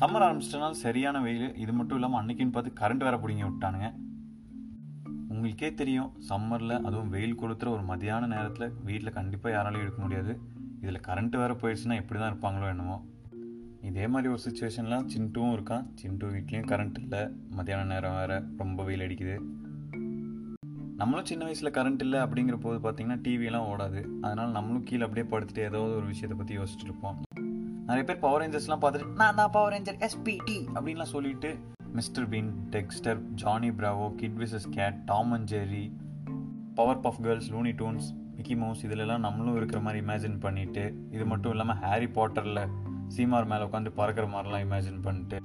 Summer ஆரம்பிச்சிட்டனால சரியான வெயில். இது மட்டும் இல்லாமல் அன்னைக்குன்னு பார்த்து கரண்ட் வேற பிடிங்கி விட்டானுங்க. உங்களுக்கே தெரியும் சம்மரில் அதுவும் வெயில் கொளுத்துற ஒரு மதியான நேரத்தில் வீட்டில் கண்டிப்பாக யாராலையும் இருக்க முடியாது. இதில் கரண்ட் வேறு போயிடுச்சுன்னா எப்படி தான் இருப்பாங்களோ என்னமோ. இதே மாதிரி ஒரு சுச்சுவேஷன்லாம் சின்ட்டுவும் இருக்கான். சின்ட்டு வீட்லேயும் கரண்ட் இல்லை. மதியான நேரம் வேறு. ரொம்ப வெயில் அடிக்குது. நம்மளும் சின்ன வயசில் கரண்ட் இல்லை அப்படிங்கிற போது பார்த்தீங்கன்னா டிவியெல்லாம் ஓடாது. அதனால் நம்மளும் கீழே அப்படியே படுத்துட்டு ஏதாவது ஒரு விஷயத்தை பற்றி யோசிச்சுட்டு இருப்போம். நிறைய பேர் பவர் ரேஞ்சர்ஸ்லாம் பார்த்துட்டு நான் தான் பவர் ரேஞ்சர் எஸ்பிடி அப்படின்லாம் சொல்லிட்டு mister Bean Dexter Johnny Bravo Kid vs Kat Tom and Jerry Powerpuff Girls Looney Tunes Mickey Mouse இதிலெல்லாம் நம்மளும் இருக்கிற மாதிரி இமேஜின் பண்ணிட்டு இது மட்டும் இல்லாமல் ஹாரி பாட்டரில் சீமார் மேலே உட்காந்து பறக்கிற மாதிரிலாம் இமேஜின் பண்ணிட்டு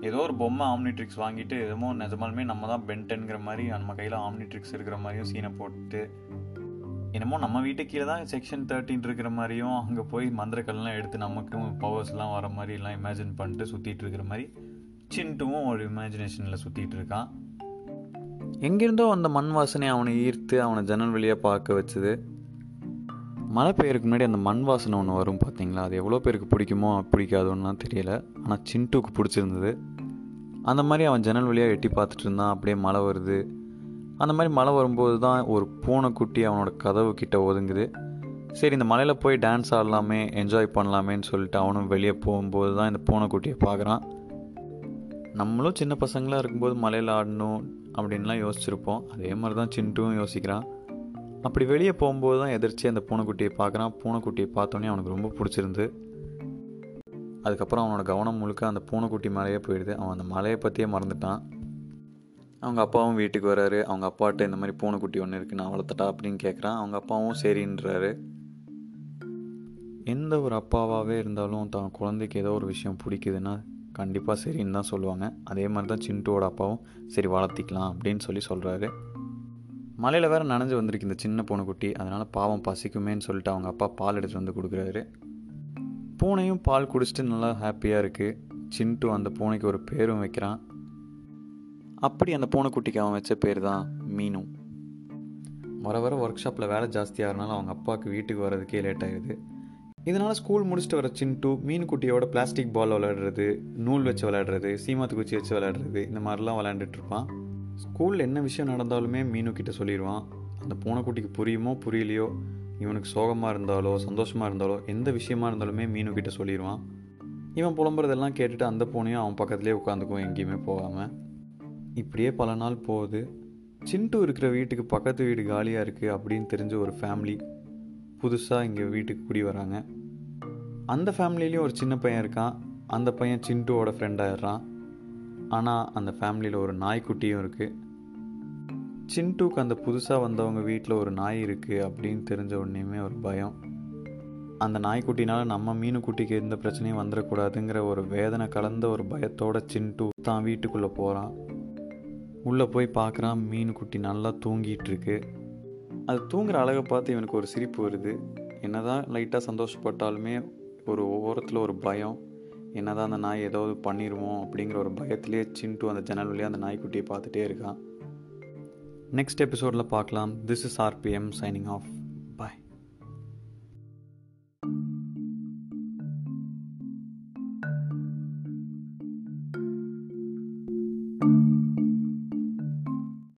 ஏதோ ஒரு பொம்மை ஆம்னிட்ரிக்ஸ் வாங்கிட்டு எதுமோ நிஜமாலுமே நம்ம தான் பென்டென்கிற மாதிரி நம்ம கையில் ஆம்னிட்ரிக்ஸ் இருக்கிற மாதிரியும் சீனை போட்டு என்னமோ நம்ம வீட்டு கீழே தான் செக்ஷன் தேர்ட்டின் இருக்கிற மாதிரியும் அங்கே போய் மந்திரக்கல்லாம் எடுத்து நமக்கும் பவர்ஸ்லாம் வர மாதிரி எல்லாம் இமேஜின் பண்ணிட்டு சுற்றிட்டு இருக்கிற மாதிரி சின்ட்டுவும் ஒரு இமேஜினேஷனில் சுற்றிட்டு இருக்கான். எங்கேருந்தோ அந்த மண் வாசனை அவனை ஈர்த்து அவனை ஜன்னல் வழியாக பார்க்க வச்சுது. மழை பெய்யறதுக்கு முன்னாடி அந்த மண் வாசனை ஒன்று வரும் பார்த்தீங்களா அது எவ்வளோ பேருக்கு பிடிக்குமோ பிடிக்காதோன்னுலாம் தெரியல. ஆனால் சின்ட்டுக்கு பிடிச்சிருந்தது. அந்த மாதிரி அவன் ஜன்னல் வழியாக எட்டி பார்த்துட்டு இருந்தான். அப்படியே மழை வருது. அந்த மாதிரி மழை வரும்போது தான் ஒரு பூனைக்குட்டி அவனோட கதவு கிட்ட ஒதுங்குது. சரி இந்த மலையில் போய் டான்ஸ் ஆடலாமே என்ஜாய் பண்ணலாமேன்னு சொல்லிட்டு அவனும் வெளியே போகும்போது தான் இந்த பூனைக்குட்டியை பார்க்குறான். நம்மளும் சின்ன பசங்களாக இருக்கும்போது மலையில் ஆடணும் அப்படின்லாம் யோசிச்சிருப்போம். அதே மாதிரி தான் சின்ட்டுவும் யோசிக்கிறான். அப்படி வெளியே போகும்போது தான் எதிர்த்து அந்த பூனைக்குட்டியை பார்க்குறான். பூனைக்குட்டியை பார்த்தோன்னே அவனுக்கு ரொம்ப பிடிச்சிருந்து அதுக்கப்புறம் அவனோட கவனம் முழுக்க அந்த பூனைக்குட்டி மலையே போயிடுது. அவன் அந்த மலையை பற்றியே மறந்துட்டான். அவங்க அப்பாவும் வீட்டுக்கு வராரு. அவங்க அப்பாட்ட இந்த மாதிரி பூனைக்குட்டி ஒன்று இருக்குது நான் வளர்த்தட்டா அப்படின்னு கேட்குறான் அவங்க அப்பாவும் சரின்றாரு. எந்த ஒரு அப்பாவாகவே இருந்தாலும் தான் குழந்தைக்கு ஏதோ ஒரு விஷயம் பிடிக்குதுன்னா கண்டிப்பாக சரின்னு தான் சொல்லுவாங்க. அதே மாதிரி தான் சின்ட்டுவோட அப்பாவும் சரி வளர்த்திக்கலாம் அப்படின்னு சொல்லி சொல்கிறாரு மலையில் வேறு நனைஞ்சு வந்திருக்கு இந்த சின்ன பூனைக்குட்டி அதனால் பாவம் பசிக்குமேன்னு சொல்லிட்டு அவங்க அப்பா பால் எடுத்துகிட்டு வந்து கொடுக்குறாரு. பூனையும் பால் குடிச்சிட்டு நல்லா ஹாப்பியாக இருக்குது சின்ட்டு அந்த பூனைக்கு ஒரு பேரும் வைக்கிறான். அப்படி அந்த பூனைக்குட்டிக்கு அவன் வச்ச பேர் தான் மீனும் வர வர ஒர்க் ஷாப்பில் வேலை ஜாஸ்தியாகிறனால அவங்க அப்பாவுக்கு வீட்டுக்கு வர்றதுக்கே லேட் ஆகிடுது இதனால் ஸ்கூல் முடிச்சுட்டு வர சின்ட்டு மீன் குட்டியோட பிளாஸ்டிக் பால் விளையாடுறது நூல் வச்சு விளையாடுறது சீமாத்து குச்சி வச்சு விளையாடுறது இந்த மாதிரிலாம் விளையாண்டுட்டு இருப்பான். ஸ்கூலில் என்ன விஷயம் நடந்தாலுமே மீனு கிட்ட சொல்லிடுவான் அந்த பூனைக்குட்டிக்கு புரியுமோ புரியலையோ இவனுக்கு சோகமாக இருந்தாலோ சந்தோஷமாக இருந்தாலோ எந்த விஷயமா இருந்தாலுமே மீனு கிட்ட சொல்லிடுவான் இவன் புலம்புறதெல்லாம் கேட்டுட்டு அந்த பூனையும் அவன் பக்கத்துலேயே உட்காந்துக்கும் எங்கேயுமே போகாமல் இப்படியே பல நாள் போகுது. சின்ட்டு இருக்கிற வீட்டுக்கு பக்கத்து வீடு காலியாக இருக்குது அப்படின்னு தெரிஞ்ச ஒரு ஃபேமிலி புதுசாக இங்கே வீட்டுக்கு குடி வராங்க. அந்த ஃபேமிலிலையும் ஒரு சின்ன பையன் இருக்கான். அந்த பையன் சின்ட்டுவோட ஃப்ரெண்டாகிடுறான் ஆனால் அந்த ஃபேமிலியில் ஒரு நாய்க்குட்டியும் இருக்குது சின்ட்டுக்கு அந்த புதுசாக வந்தவங்க வீட்டில் ஒரு நாய் இருக்குது அப்படின்னு தெரிஞ்ச உடனேயுமே ஒரு பயம். அந்த நாய்க்குட்டினால் நம்ம மீனுக்குட்டிக்கு எந்த பிரச்சனையும் வந்துடக்கூடாதுங்கிற ஒரு வேதனை கலந்த ஒரு பயத்தோட சின்ட்டு தான் வீட்டுக்குள்ளே போகிறான் உள்ளே போய் பார்க்குறான் மீனுக்குட்டி நல்லா தூங்கிட்டு இருக்கு அது தூங்குற அழகை பார்த்து இவனுக்கு ஒரு சிரிப்பு வருது. என்னதான் லைட்டாக சந்தோஷப்பட்டாலுமே ஒரு ஓரத்தில் ஒரு பயம். என்ன தான் அந்த நாய் ஏதாவது பண்ணிடுவோம் அப்படிங்கிற ஒரு பயத்திலே சின்ட்டு அந்த ஜன்னல் வழியாக அந்த நாய்க்குட்டியை பார்த்துட்டே இருக்கான் நெக்ஸ்ட் எபிசோடில் பார்க்கலாம். This is RPM signing off